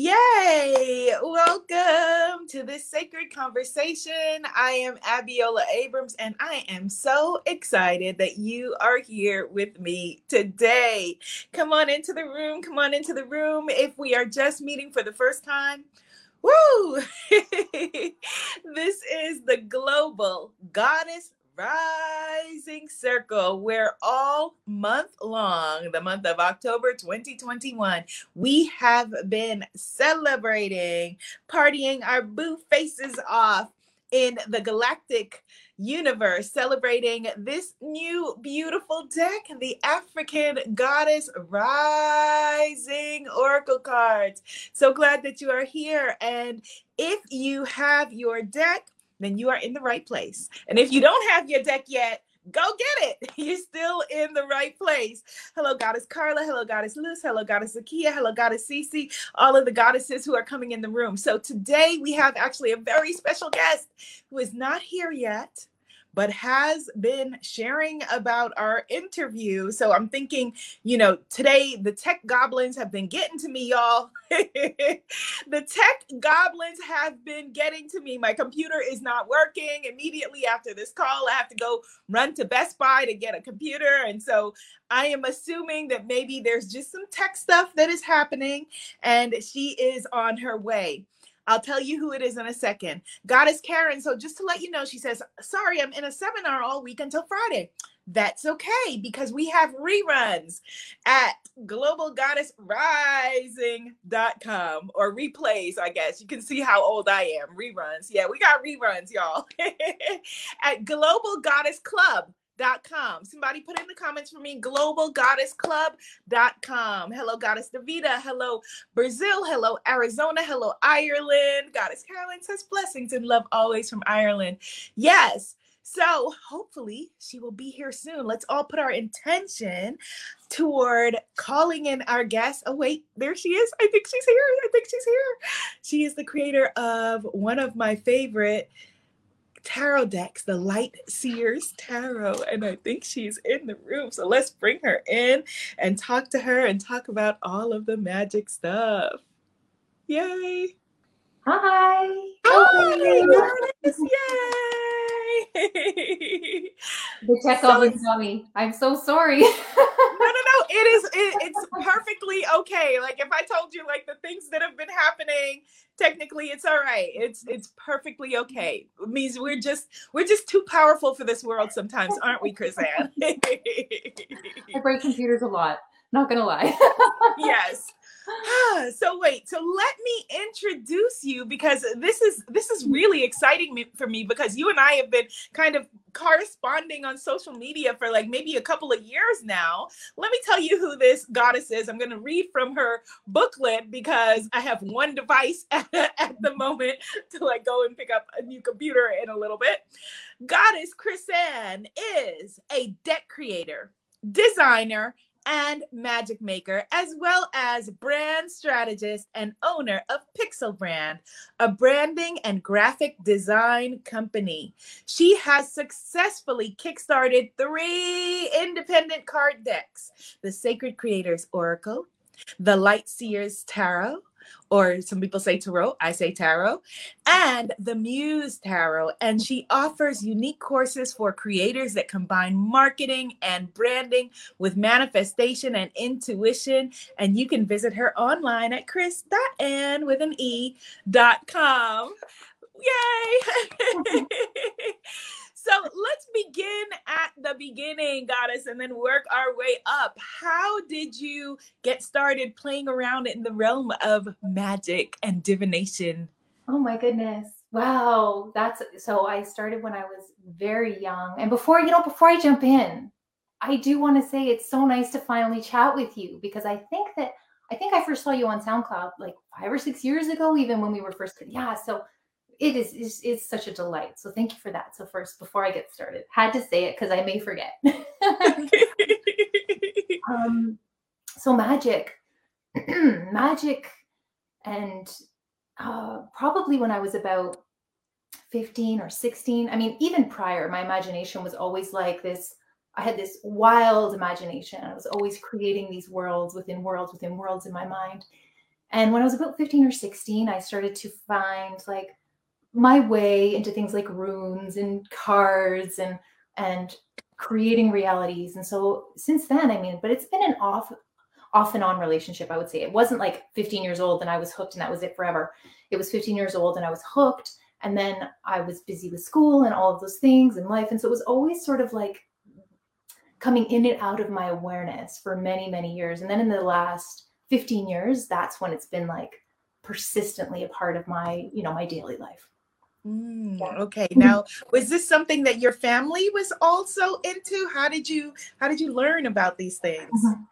Yay! Welcome to this sacred conversation. I am Abiola Abrams, and I am so excited that you are here with me today. Come on into the room. Come on into the room. If we are just meeting for the first time, woo! this is the Global Goddess Rising Circle, where all month long, the month of October 2021, we have been celebrating, partying our boo faces off in the galactic universe, celebrating this new beautiful deck, the African Goddess Rising Oracle cards. So glad that you are here. And if you have your deck, then you are in the right place. And if you don't have your deck yet, go get it. You're still in the right place. Hello, Goddess Carla. Hello, Goddess Luz. Hello, Goddess Zakia. Hello, Goddess Cece. All of the goddesses who are coming in the room. So today we have actually a very special guest who is not here yet but has been sharing about our interview. So I'm thinking, you know, today the tech goblins have been getting to me, y'all. the tech goblins have been getting to me. My computer is not working. Immediately after this call, I have to go run to Best Buy to get a computer. And so I am assuming that maybe there's just some tech stuff that is happening and she is on her way. I'll tell you who it is in a second. Goddess Karen. So just to let you know, she says, Sorry, I'm in a seminar all week until Friday. That's okay because we have reruns at globalgoddessrising.com or replays, I guess. You can see how old I am. Reruns. Yeah, we got reruns, y'all. at Global Goddess Club com. Somebody put in the comments for me, globalgoddessclub.com. Hello, Goddess Davida. Hello, Brazil. Hello, Arizona. Hello, Ireland. Goddess Caroline says blessings and love always from Ireland. Yes. So hopefully she will be here soon. Let's all put our intention toward calling in our guest. Oh, wait, there she is. I think she's here. I think she's here. She is the creator of one of my favorite tarot decks, the Light Seers Tarot, and I think she's in the room. So let's bring her in and talk to her and talk about all of the magic stuff. Yay! Hi! Hi! Yay! the tech so, got me. I'm so sorry. no, no, no. It is. It, it's perfectly okay. Like if I told you like the things that have been happening, technically it's all right. It's it's perfectly okay. It means we're just we're just too powerful for this world sometimes, aren't we, Chris-Anne? I break computers a lot. Not gonna lie. yes. Ah, so wait so let me introduce you because this is this is really exciting for me because you and i have been kind of corresponding on social media for like maybe a couple of years now. Let me tell you who this goddess is. I'm going to read from her booklet because i have one device at, at the moment to like go and pick up a new computer in a little bit. Goddess Chris-Anne is a deck creator designer and magic maker, as well as brand strategist and owner of Pixel Brand, a branding and graphic design company. She has successfully kickstarted three independent card decks the Sacred Creators Oracle, the Light Seers Tarot, or some people say tarot, I say tarot, and the Muse Tarot. And she offers unique courses for creators that combine marketing and branding with manifestation and intuition. And you can visit her online at chris.ann with an e dot com. Yay! So let's begin at the beginning, goddess, and then work our way up. How did you get started playing around in the realm of magic and divination? Oh my goodness. Wow. That's so I started when I was very young. And before, you know, before I jump in, I do want to say it's so nice to finally chat with you because I think that I think I first saw you on SoundCloud like five or six years ago, even when we were first. Yeah. So it is it's, it's such a delight. So thank you for that. So first, before I get started, had to say it because I may forget. um, so magic, magic, and uh, probably when I was about 15 or 16. I mean, even prior, my imagination was always like this. I had this wild imagination. I was always creating these worlds within worlds within worlds in my mind. And when I was about 15 or 16, I started to find like my way into things like runes and cards and and creating realities. And so since then, I mean, but it's been an off off and on relationship, I would say. It wasn't like 15 years old and I was hooked and that was it forever. It was 15 years old and I was hooked. And then I was busy with school and all of those things and life. And so it was always sort of like coming in and out of my awareness for many, many years. And then in the last 15 years, that's when it's been like persistently a part of my, you know, my daily life. Mm, okay. Now, was this something that your family was also into? How did you how did you learn about these things? Mm-hmm.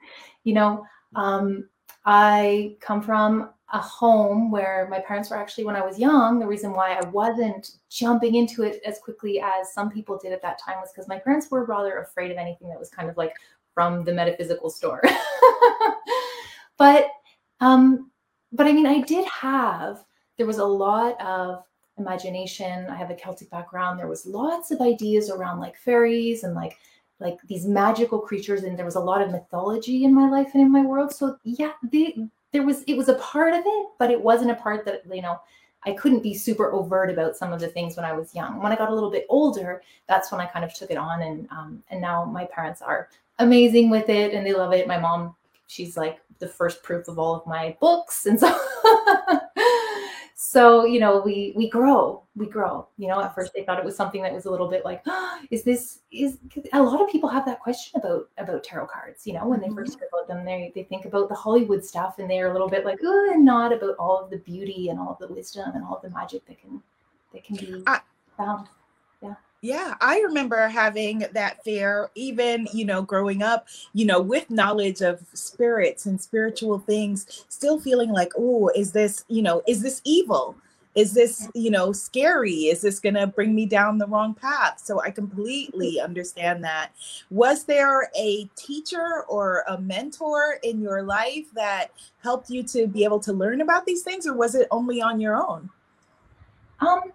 You know, um, I come from a home where my parents were actually when I was young. The reason why I wasn't jumping into it as quickly as some people did at that time was because my parents were rather afraid of anything that was kind of like from the metaphysical store. but um, but I mean, I did have there was a lot of imagination. I have a Celtic background. There was lots of ideas around like fairies and like like these magical creatures and there was a lot of mythology in my life and in my world so yeah they, there was it was a part of it but it wasn't a part that you know i couldn't be super overt about some of the things when i was young when i got a little bit older that's when i kind of took it on and um, and now my parents are amazing with it and they love it my mom she's like the first proof of all of my books and so so you know we we grow we grow you know at first they thought it was something that was a little bit like oh, is this is a lot of people have that question about about tarot cards you know when they first mm-hmm. hear about them they they think about the hollywood stuff and they're a little bit like oh and not about all of the beauty and all of the wisdom and all of the magic that can that can be I, found yeah, I remember having that fear, even, you know, growing up, you know, with knowledge of spirits and spiritual things, still feeling like, oh, is this, you know, is this evil? Is this, you know, scary? Is this going to bring me down the wrong path? So I completely understand that. Was there a teacher or a mentor in your life that helped you to be able to learn about these things, or was it only on your own? Um,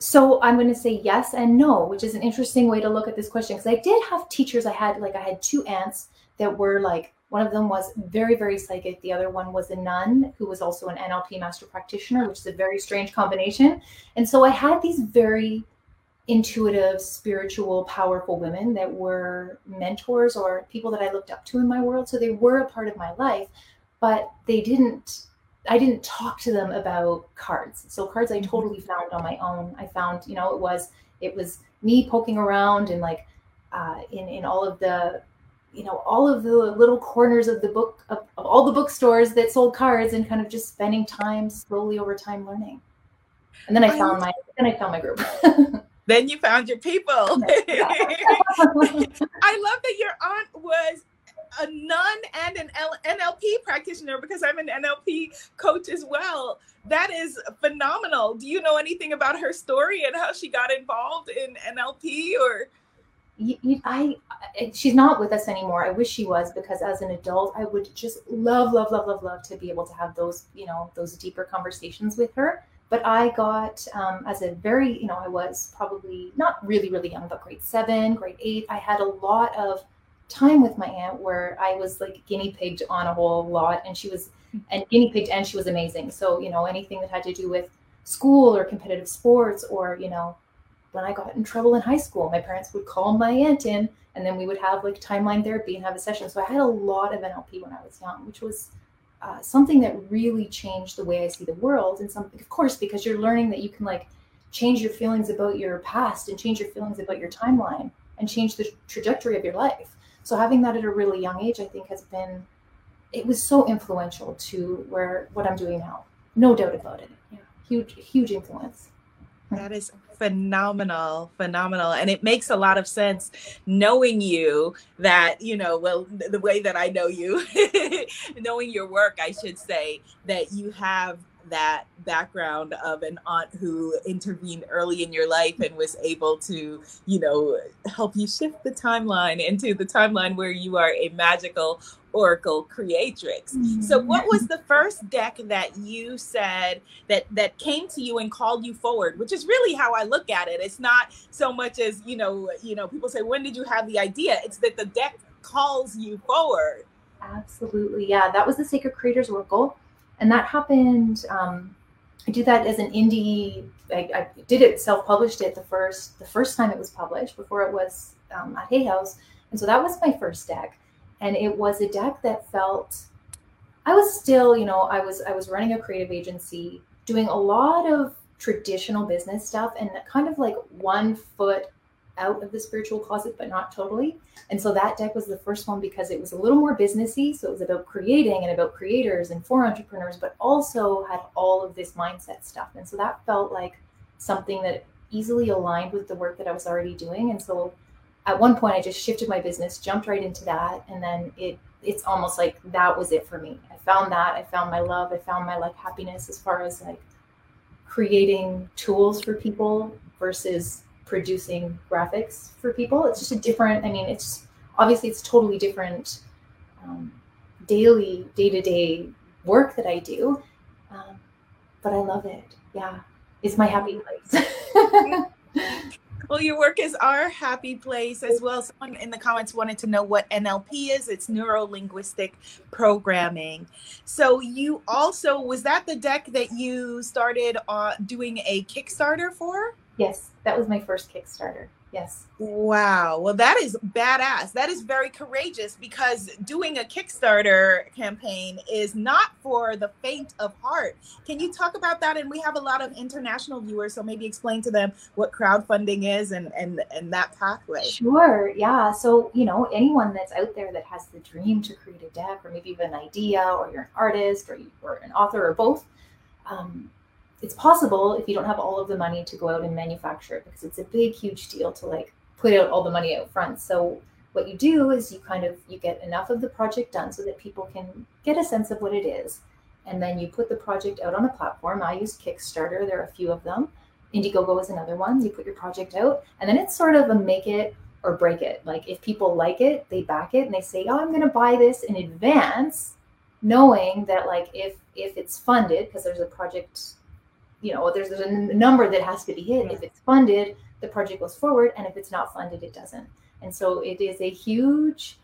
so i'm going to say yes and no which is an interesting way to look at this question because i did have teachers i had like i had two aunts that were like one of them was very very psychic the other one was a nun who was also an nlp master practitioner which is a very strange combination. And so i had these very intuitive spiritual powerful women that were mentors or people that i looked up to in my world. So they were a part of my life but they didn't I didn't talk to them about cards. So cards I mm-hmm. totally found on my own. I found, you know, it was it was me poking around and like uh, in in all of the you know all of the little corners of the book of, of, all the bookstores that sold cards and kind of just spending time slowly over time learning and then i found my then i found my group then you found your people i love that your aunt was a nun and an NLP practitioner because I'm an NLP coach as well. That is phenomenal. Do you know anything about her story and how she got involved in NLP or? I, she's not with us anymore. I wish she was because as an adult, I would just love, love, love, love, love to be able to have those, you know, those deeper conversations with her. But I got um, as a very, you know, I was probably not really, really young, but grade seven, grade eight. I had a lot of time with my aunt where I was like guinea pigged on a whole lot, and she was and guinea pigged, and she was amazing. So you know anything that had to do with school or competitive sports, or you know when I got in trouble in high school, my parents would call my aunt in, and then we would have like timeline therapy and have a session. So I had a lot of NLP when I was young, which was uh, something that really changed the way I see the world. And something, of course, because you're learning that you can like change your feelings about your past and change your feelings about your timeline and change the trajectory of your life. So having that at a really young age, I think has been, it was so influential to where what I'm doing now. No doubt about it. Yeah, huge, huge influence. That is phenomenal, phenomenal. And it makes a lot of sense knowing you that, you know, well, the way that I know you, knowing your work, I should say, that you have that background of an aunt who intervened early in your life and was able to, you know, help you shift the timeline into the timeline where you are a magical oracle creatrix. Mm-hmm. So what was the first deck that you said that that came to you and called you forward, which is really how I look at it. It's not so much as, you know, you know, people say when did you have the idea? It's that the deck calls you forward. Absolutely. Yeah, that was the Sacred Creators Oracle and that happened. Um, I did that as an indie. I, I did it self-published it the first the first time it was published before it was um, at Hay House, and so that was my first deck, and it was a deck that felt. I was still, you know, I was I was running a creative agency, doing a lot of traditional business stuff, and kind of like one foot out of the spiritual closet, but not totally. And so that deck was the first one because it was a little more businessy. So it was about creating and about creators and for entrepreneurs, but also had all of this mindset stuff. And so that felt like something that easily aligned with the work that I was already doing. And so at one point I just shifted my business, jumped right into that, and then it it's almost like that was it for me. I found that, I found my love, I found my like happiness as far as like creating tools for people versus producing graphics for people. It's just a different, I mean, it's obviously it's totally different um, daily, day to day work that I do. Um, but I love it. Yeah. It's my happy place. well, your work is our happy place as well. Someone in the comments wanted to know what NLP is. It's neuro linguistic programming. So you also was that the deck that you started uh, doing a Kickstarter for? Yes, that was my first Kickstarter. Yes. Wow. Well, that is badass. That is very courageous because doing a Kickstarter campaign is not for the faint of heart. Can you talk about that? And we have a lot of international viewers, so maybe explain to them what crowdfunding is and and and that pathway. Sure. Yeah. So you know, anyone that's out there that has the dream to create a deck, or maybe even an idea, or you're an artist, or you, or an author, or both. Um, it's possible if you don't have all of the money to go out and manufacture it because it's a big huge deal to like put out all the money out front. So what you do is you kind of you get enough of the project done so that people can get a sense of what it is. And then you put the project out on a platform. I use kickstarter. There are a few of them. Indiegogo is another one. You put your project out and then it's sort of a make it or break it. Like if people like it they back it and they say oh i'm going to buy this in advance knowing that like if if it's funded because there's a project you know there's, there's a number that has to be hit. If it's funded the project goes forward and if it's not funded it doesn't. And so it is a huge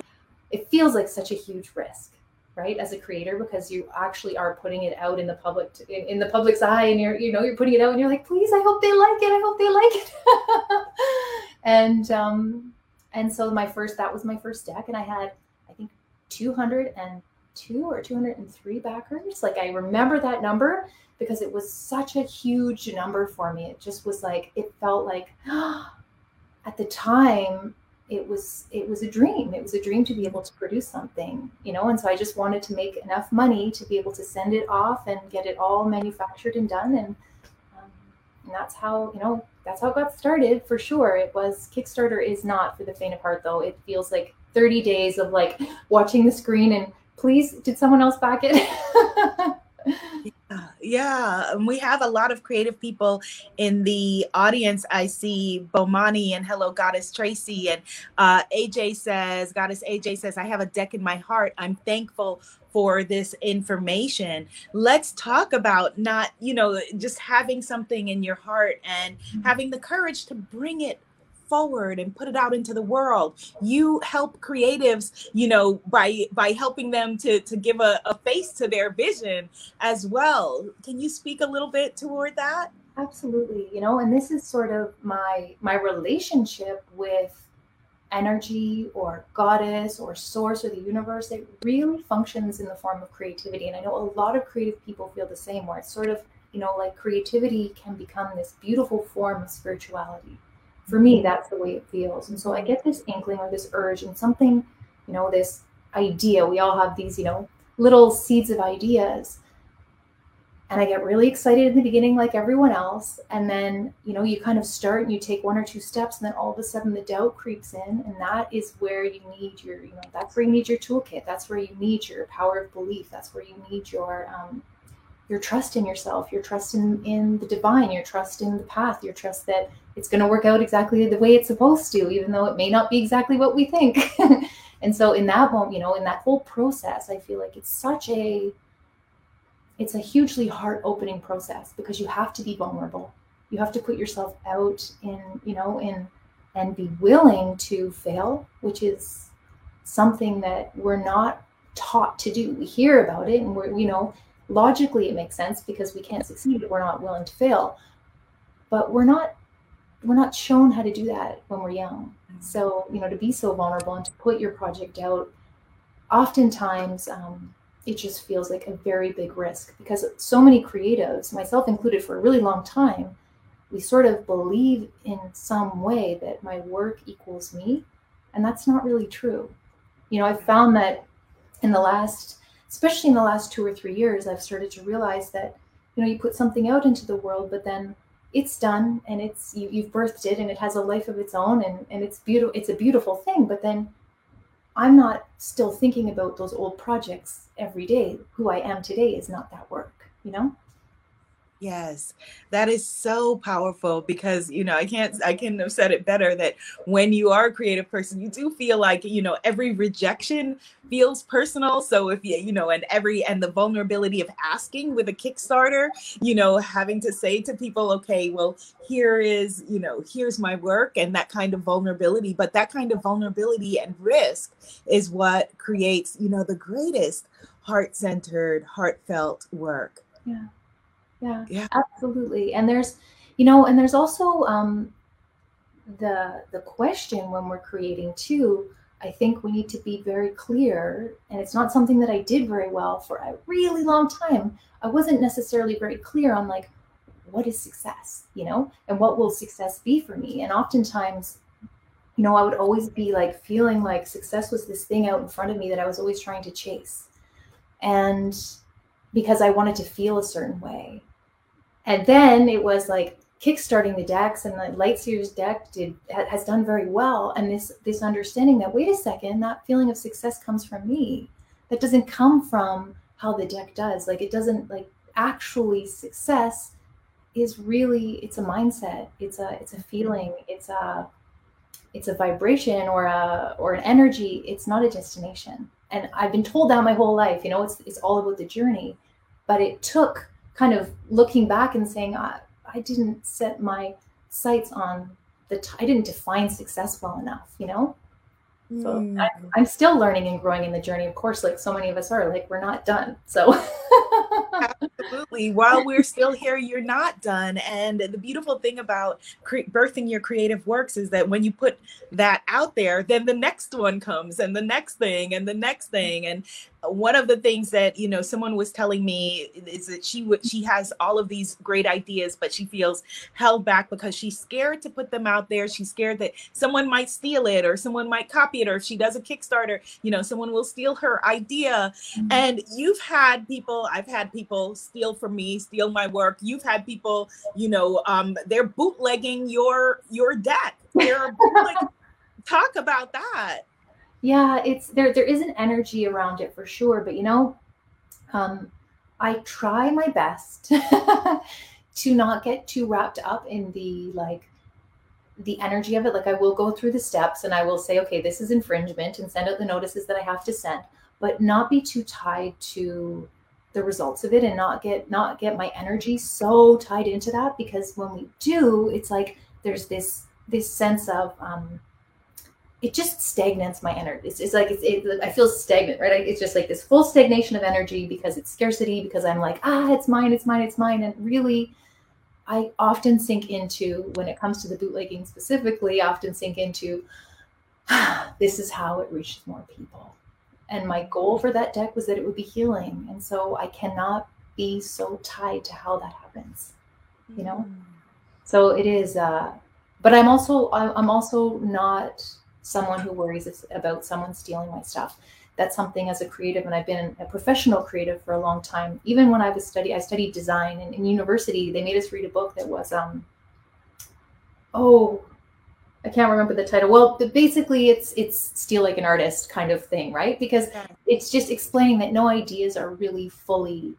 it feels like such a huge risk right as a creator because you actually are putting it out in the public to, in, in, the public's eye and you're you know you're putting it out and you're like please i hope they like it i hope they like it. And um and so my first that was my first deck and i had i think 202 or 203 backers like i remember that number because it was such a huge number for me. It just was like it felt like at the time it was it was a dream. It was a dream to be able to produce something, you know, and so I just wanted to make enough money to be able to send it off and get it all manufactured and done and um, and that's how, you know, that's how it got started for sure. It was Kickstarter is not for the faint of heart though. It feels like 30 days of like watching the screen and please did someone else back it? Yeah, and we have a lot of creative people in the audience. I see Bomani and Hello Goddess Tracy and uh, AJ says, Goddess AJ says, I have a deck in my heart. I'm thankful for this information. Let's talk about not, you know, just having something in your heart and mm-hmm. having the courage to bring it forward and put it out into the world. You help creatives you know by by helping them to to give a, a face to their vision as well. Can you speak a little bit toward that? Absolutely you know and this is sort of my my relationship with energy or goddess or source or the universe. It really functions in the form of creativity and i know a lot of creative people feel the same where it's sort of you know like creativity can become this beautiful form of spirituality for me that's the way it feels. And so i get this inkling or this urge and something you know this idea. We all have these you know little seeds of ideas. And i get really excited in the beginning like everyone else. And then you know you kind of start and you take one or two steps and then all of a sudden the doubt creeps in. And that is where you need your you know that's where you need your toolkit. That's where you need your power of belief. That's where you need your um, your trust in yourself, your trust in, in the divine, your trust in the path, your trust that it's going to work out exactly the way it's supposed to, even though it may not be exactly what we think. and so in that moment, you know, in that whole process, I feel like it's such a it's a hugely heart opening process because you have to be vulnerable. You have to put yourself out in, you know, in and be willing to fail, which is something that we're not taught to do. We hear about it and we're, you know, logically it makes sense because we can't succeed if we're not willing to fail. But we're not we're not shown how to do that when we're young. Mm-hmm. so you know to be so vulnerable and to put your project out oftentimes um, it just feels like a very big risk because so many creatives myself included for a really long time we sort of believe in some way that my work equals me and that's not really true. You know i've found that in the last especially in the last two or three years, I've started to realize that, you know, you put something out into the world, but then it's done and it's you, you've birthed it and it has a life of its own and, and it's beautiful it's a beautiful thing but then i'm not still thinking about those old projects every day. Who i am today is not that work you know Yes, that is so powerful because you know I can't I couldn't have said it better that when you are a creative person you do feel like you know every rejection feels personal so if you you know and every and the vulnerability of asking with a Kickstarter you know having to say to people okay well here is you know here's my work and that kind of vulnerability but that kind of vulnerability and risk is what creates you know the greatest heart-centered heartfelt work. Yeah yeah, yeah. absolutely. And there's you know and there's also um the the question when we're creating too i think we need to be very clear and it's not something that i did very well for a really long time. I wasn't necessarily very clear on like what is success you know and what will success be for me? And oftentimes you know i would always be like feeling like success was this thing out in front of me that i was always trying to chase. And because i wanted to feel a certain way and then it was like kickstarting the decks and the Lightseers deck did has done very well. And this this understanding that wait a second, that feeling of success comes from me. That doesn't come from how the deck does. Like it doesn't like actually success is really it's a mindset. It's a it's a feeling. It's a it's a vibration or a or an energy. It's not a destination. And I've been told that my whole life. You know, it's it's all about the journey. But it took kind of looking back and saying, I, I didn't set my sights on the, t- I didn't define success well enough, you know? So mm. I, I'm still learning and growing in the journey. Of course, like so many of us are, like we're not done. So absolutely. While we're still here, you're not done. And the beautiful thing about cre- birthing your creative works is that when you put that out there, then the next one comes, and the next thing, and the next thing, and one of the things that you know someone was telling me is that she would she has all of these great ideas but she feels held back because she's scared to put them out there. She's scared that someone might steal it or someone might copy it or if she does a kickstarter you know someone will steal her idea. Mm-hmm. and you've had people i've had people steal from me steal my work. You've had people you know um they're bootlegging your your deck. They're bootleg- talk about that yeah it's there there is an energy around it for sure but you know um i try my best to not get too wrapped up in the like the energy of it. Like i will go through the steps and i will say okay this is infringement and send out the notices that i have to send but not be too tied to the results of it and not get not get my energy so tied into that because when we do it's like there's this this sense of um it just stagnates my energy. It's, it's like it's, it, I feel stagnant, right? It's just like this full stagnation of energy because it's scarcity. Because I'm like, ah, it's mine, it's mine, it's mine, and really, I often sink into when it comes to the bootlegging specifically. Often sink into ah, this is how it reaches more people. And my goal for that deck was that it would be healing, and so I cannot be so tied to how that happens. You know, mm. so it is. uh but I'm also I'm also not someone who worries about someone stealing my stuff. That's something as a creative, and I've been a professional creative for a long time. Even when I was study, I studied design, and in university they made us read a book that was um, oh, I can't remember the title. Well, but basically, it's it's steal like an artist kind of thing, right? Because it's just explaining that no ideas are really fully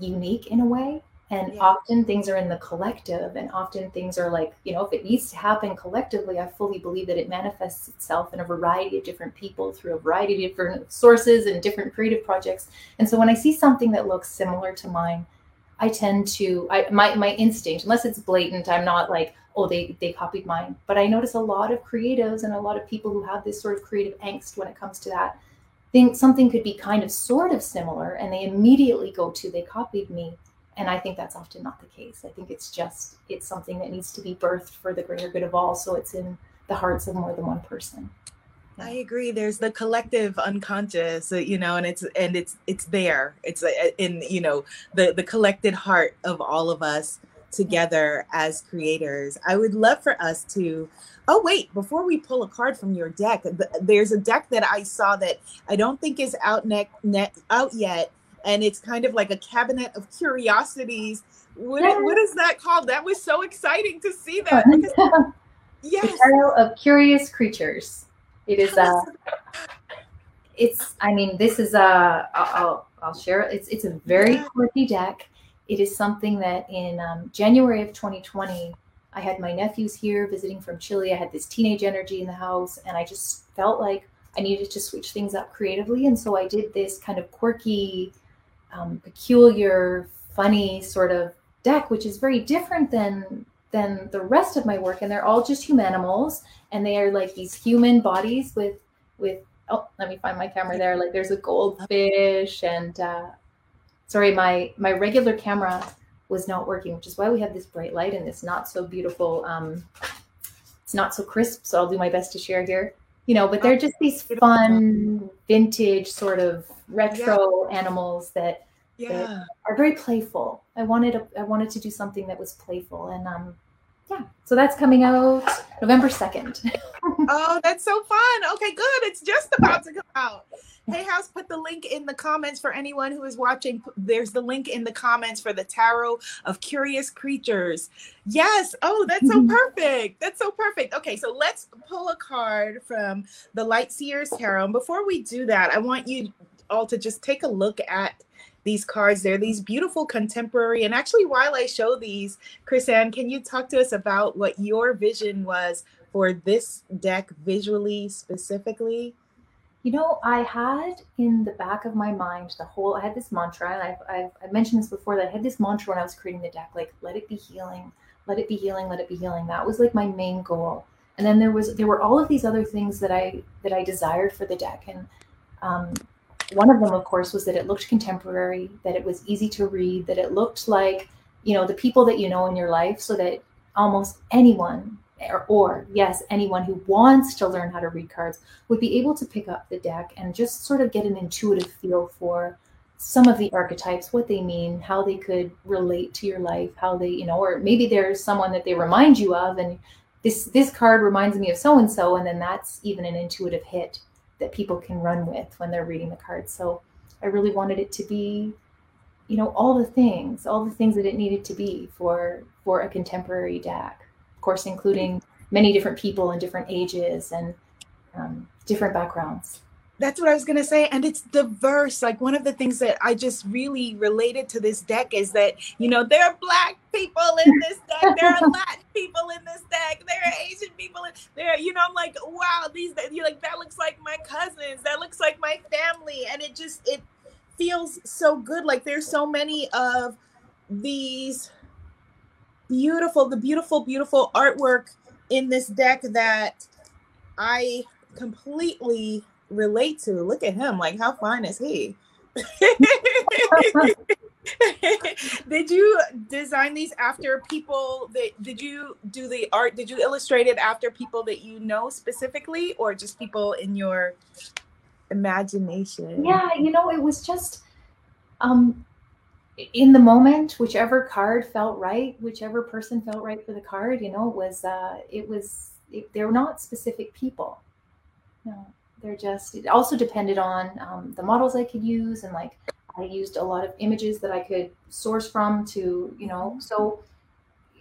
unique in a way and yeah. often things are in the collective and often things are like you know if it needs to happen collectively i fully believe that it manifests itself in a variety of different people through a variety of different sources and different creative projects. And so when i see something that looks similar to mine i tend to i my, my instinct unless it's blatant i'm not like oh they they copied mine. But i notice a lot of creatives and a lot of people who have this sort of creative angst when it comes to that. Think something could be kind of sort of similar and they immediately go to they copied me and i think that's often not the case i think it's just it's something that needs to be birthed for the greater good of all so it's in the hearts of more than one person I agree. There's the collective unconscious, uh, you know, and it's and it's it's there. It's uh, in you know the the collected heart of all of us together as creators. I would love for us to. Oh wait, before we pull a card from your deck, there's a deck that I saw that I don't think is out net, net out yet, and it's kind of like a cabinet of curiosities. What, what is that called? That was so exciting to see that. Because, yes, of curious creatures. It is a. Uh, it's. I mean, this is a. I'll I'll share it. It's it's a very quirky deck. It is something that in um, January of 2020, I had my nephews here visiting from Chile. I had this teenage energy in the house, and I just felt like I needed to switch things up creatively. And so I did this kind of quirky, um, peculiar, funny sort of deck, which is very different than than the rest of my work. And they're all just humanimals and they are like these human bodies with with oh let me find my camera there. Like there's a goldfish and uh sorry my my regular camera was not working which is why we have this bright light and this not so beautiful um it's not so crisp. So i'll do my best to share here you know but they're just these fun vintage sort of retro yeah. animals that, yeah. that are very playful i wanted a, i wanted to do something that was playful and um yeah. So that's coming out november 2nd oh that's so fun. Okay good. It's just about to come out. Hay House put the link in the comments for anyone who is watching. There's the link in the comments for the tarot of curious creatures. Yes. Oh that's so mm-hmm. perfect. That's so perfect. Okay so let's pull a card from the light seers tarot. And before we do that i want you all to just take a look at these cards. They're these beautiful contemporary. And actually, while I show these, Chris-Anne, can you talk to us about what your vision was for this deck visually specifically? You know, I had in the back of my mind the whole, I had this mantra, and I've, I've, I've mentioned this before that I had this mantra when I was creating the deck, like, let it be healing, let it be healing, let it be healing. That was like my main goal. And then there was, there were all of these other things that I, that I desired for the deck. And, um, one of them, of course, was that it looked contemporary, that it was easy to read, that it looked like, you know, the people that you know in your life, so that almost anyone, or, or yes, anyone who wants to learn how to read cards would be able to pick up the deck and just sort of get an intuitive feel for some of the archetypes, what they mean, how they could relate to your life, how they, you know, or maybe there's someone that they remind you of, and this this card reminds me of so and so, and then that's even an intuitive hit that people can run with when they're reading the cards. So I really wanted it to be, you know, all the things, all the things that it needed to be for for a contemporary deck. Of course, including many different people and different ages and um, different backgrounds. That's what I was going to say. And it's diverse. Like one of the things that I just really related to this deck is that, you know, there are Black people in this deck. There are Latin people in this deck. There are Asian people in there. You know, I'm like, wow, these, you like, that looks like my cousins. That looks like my family. And it just, it feels so good. Like there's so many of these beautiful, the beautiful, beautiful artwork in this deck that I completely relate to. Look at him. Like, how fine is he? did you design these after people that did you do the art did you illustrate it after people that you know specifically or just people in your imagination yeah you know it was just um in the moment whichever card felt right whichever person felt right for the card you know it was uh it was it, they're not specific people know they're just it also depended on um, the models i could use and like i used a lot of images that i could source from to you know so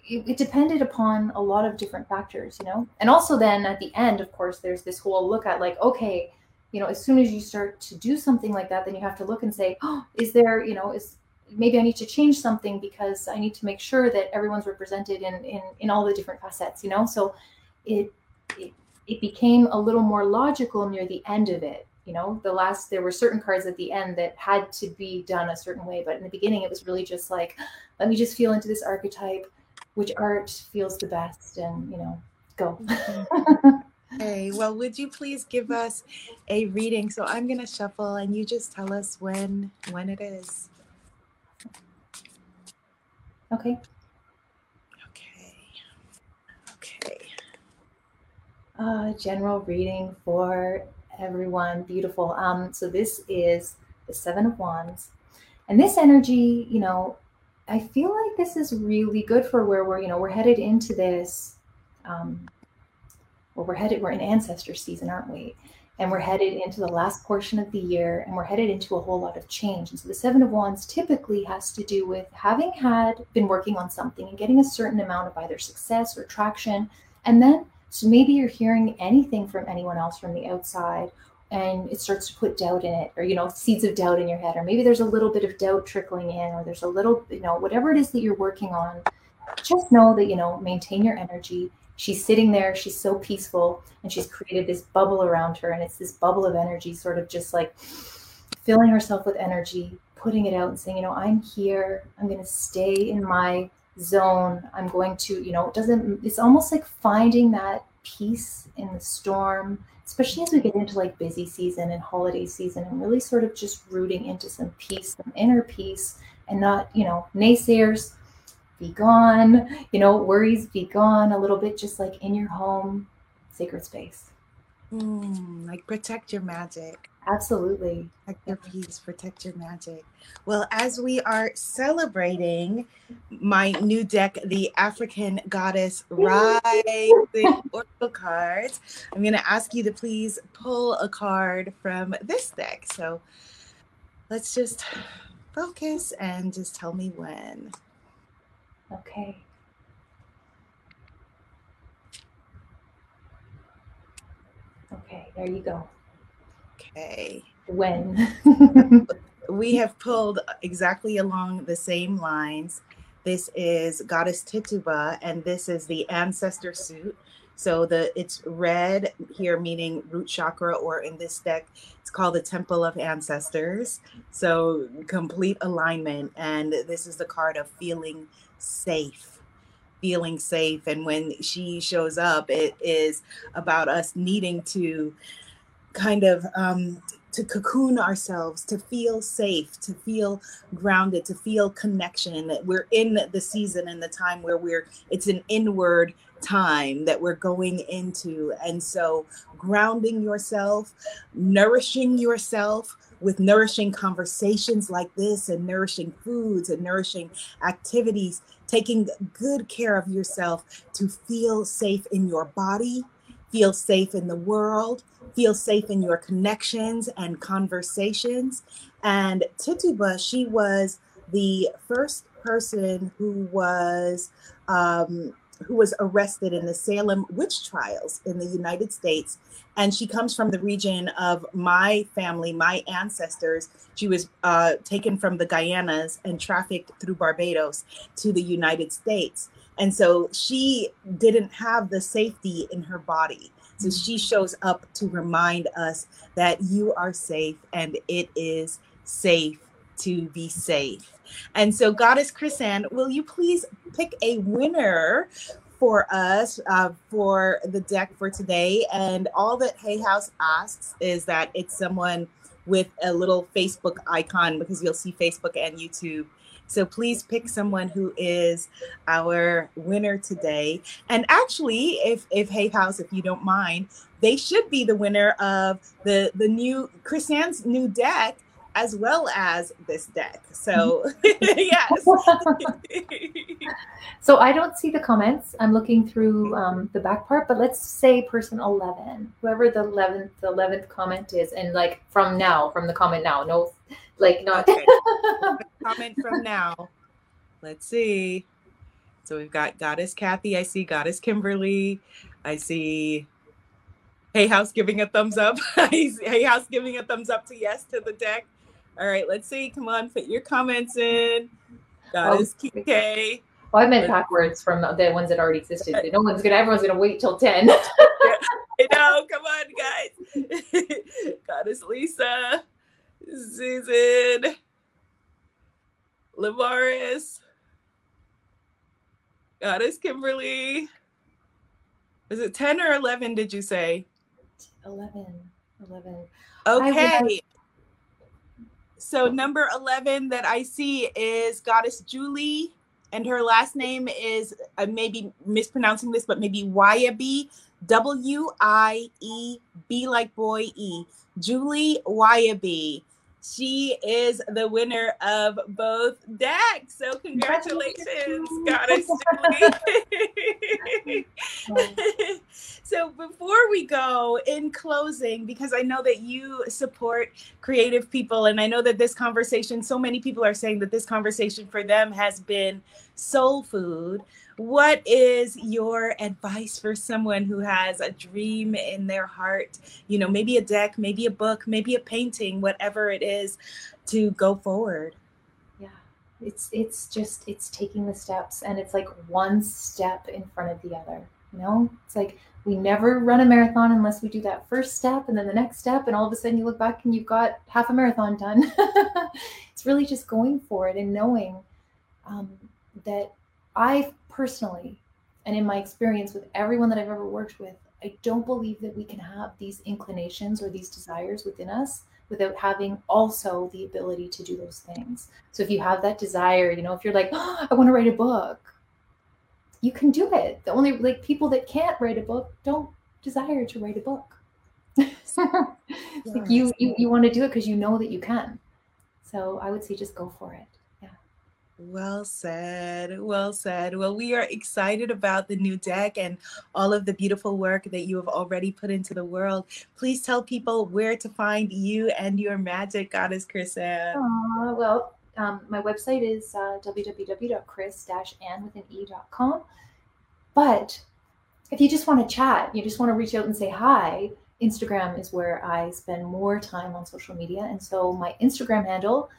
it, it, depended upon a lot of different factors you know? And also then at the end of course there's this whole look at like okay you know as soon as you start to do something like that then you have to look and say oh is there you know is maybe i need to change something because i need to make sure that everyone's represented in in, in all the different facets you know? So it, it it became a little more logical near the end of it you know the last there were certain cards at the end that had to be done a certain way but in the beginning it was really just like let me just feel into this archetype which art feels the best and you know go mm-hmm. Okay, well, would you please give us a reading? So I'm going to shuffle and you just tell us when when it is. Okay. Okay. Uh, general reading for everyone. Beautiful. Um, so this is the Seven of Wands. And this energy, you know, I feel like this is really good for where we're, you know, we're headed into this. Um, well, we're headed, we're in ancestor season, aren't we? And we're headed into the last portion of the year and we're headed into a whole lot of change. And so the Seven of Wands typically has to do with having had been working on something and getting a certain amount of either success or traction. And then, so maybe you're hearing anything from anyone else from the outside and it starts to put doubt in it or you know seeds of doubt in your head or maybe there's a little bit of doubt trickling in or there's a little you know whatever it is that you're working on just know that you know maintain your energy. She's sitting there she's so peaceful and she's created this bubble around her and it's this bubble of energy sort of just like filling herself with energy putting it out and saying you know i'm here. I'm going to stay in my zone i'm going to you know it doesn't it's almost like finding that peace in the storm especially as we get into like busy season and holiday season and really sort of just rooting into some peace, some inner peace, and not, you know, naysayers be gone, you know, worries be gone a little bit, just like in your home, sacred space. Mm, like protect your magic. Absolutely. Protect your peace, protect your magic. Well, as we are celebrating my new deck, the African Goddess Rising Oracle cards, I'm going to ask you to please pull a card from this deck. So let's just focus and just tell me when. Okay. Okay, there you go. Okay. When? we have pulled exactly along the same lines. This is Goddess Tituba, and this is the ancestor suit. So the it's red here, meaning root chakra, or in this deck, it's called the Temple of Ancestors. So complete alignment, and this is the card of feeling safe, feeling safe. And when she shows up, it is about us needing to kind of um, to cocoon ourselves, to feel safe, to feel grounded, to feel connection. That we're in the season and the time where we're it's an inward time that we're going into. And so grounding yourself, nourishing yourself with nourishing conversations like this and nourishing foods and nourishing activities, taking good care of yourself to feel safe in your body, feel safe in the world, feel safe in your connections and conversations. And Tituba, she was the first person who was um, who was arrested in the Salem witch trials in the United States. And she comes from the region of my family, my ancestors. She was uh, taken from the Guyanas and trafficked through Barbados to the United States. And so she didn't have the safety in her body. So she shows up to remind us that you are safe and it is safe to be safe. And so, Goddess Chris-Anne, will you please pick a winner for us uh, for the deck for today? And all that Hay House asks is that it's someone with a little Facebook icon because you'll see Facebook and YouTube so please pick someone who is our winner today. And actually, if if Hay House, if you don't mind, they should be the winner of the the new Chris-Anne's new deck as well as this deck. So yes. so I don't see the comments. I'm looking through um, the back part, but let's say person 11, whoever the 11th, the 11th comment is. And like from now, from the comment now, no, like not. Okay. comment from now. Let's see. So we've got Goddess Kathy. I see Goddess Kimberly. I see Hay House giving a thumbs up. Hay House giving a thumbs up to yes to the deck. All right, let's see. Come on, put your comments in. That oh, is KK. Well, I meant backwards from the ones that already existed. No one's gonna. Everyone's gonna wait till ten. I know. Come on, guys. Goddess Lisa, Susan, Lavaris, Goddess Kimberly, Is it 10 or 11, did you say? 11. 11. Okay. So number 11 that I see is Goddess Julie, and her last name is, I may be mispronouncing this, but maybe Wiebi, W I E B like boy E. Julie Wiebi. She is the winner of both decks. So congratulations, Goddess Julie. so before we go in closing, because I know that you support creative people, and I know that this conversation, so many people are saying that this conversation for them has been soul food what is your advice for someone who has a dream in their heart? You know maybe a deck maybe a book maybe a painting whatever it is to go forward. Yeah. It's it's just it's taking the steps and it's like one step in front of the other you know? It's like we never run a marathon unless we do that first step and then the next step and all of a sudden you look back and you've got half a marathon done. It's really just going for it and knowing um, that i personally and in my experience with everyone that I've ever worked with, I don't believe that we can have these inclinations or these desires within us without having also the ability to do those things. So if you have that desire, you know, if you're like, oh, I want to write a book, you can do it. The only like people that can't write a book don't desire to write a book. like you, you you want to do it because you know that you can. So I would say just go for it. Well said. Well said. Well, we are excited about the new deck and all of the beautiful work that you have already put into the world. Please tell people where to find you and your magic, Goddess Chris-Anne. Uh, well, um, my website is uh, www.chris-anne.com. But if you just want to chat, you just want to reach out and say hi, Instagram is where I spend more time on social media. And so my Instagram handle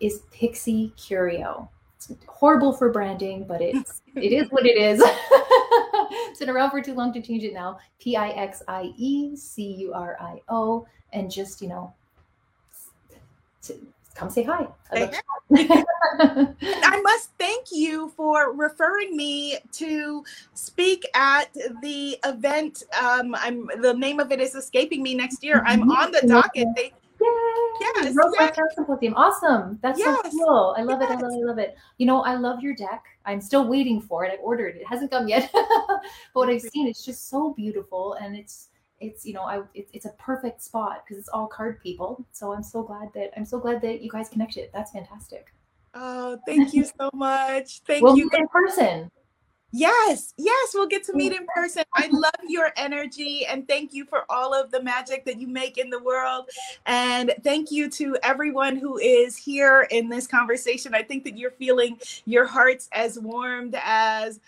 is Pixie Curio. It's horrible for branding, but it's it is what it is. it's been around for too long to change it now. P I X I E C U R I O, and just you know, come say hi. I, I must thank you for referring me to speak at the event. Um, I'm the name of it is escaping me next year. I'm mm-hmm. on the docket. They Yes. Rose yes. Symposium. Awesome. That's yes. so cool. I love yes. it. I love it. I love it. You know, I love your deck. I'm still waiting for it. I've ordered it. It hasn't come yet. but what I've seen, it's just so beautiful. And it's, it's, you know, I, it, it's a perfect spot because it's all card people. So I'm so glad that, I'm so glad that you guys connected. That's fantastic. Oh, thank you so much. Thank we'll you. in person. Yes, yes, we'll get to meet in person. I love your energy and thank you for all of the magic that you make in the world. And thank you to everyone who is here in this conversation. I think that you're feeling your hearts as warmed as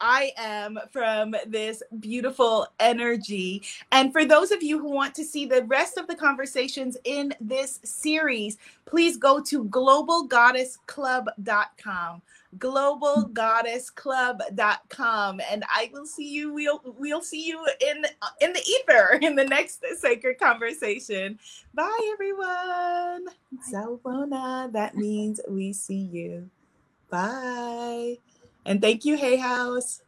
I am from this beautiful energy. And for those of you who want to see the rest of the conversations in this series, please go to globalgoddessclub.com globalgoddessclub.com and i will see you we'll we'll see you in uh, in the ether in the next sacred conversation. Bye everyone. Sawubona, that means we see you. Bye and thank you hay house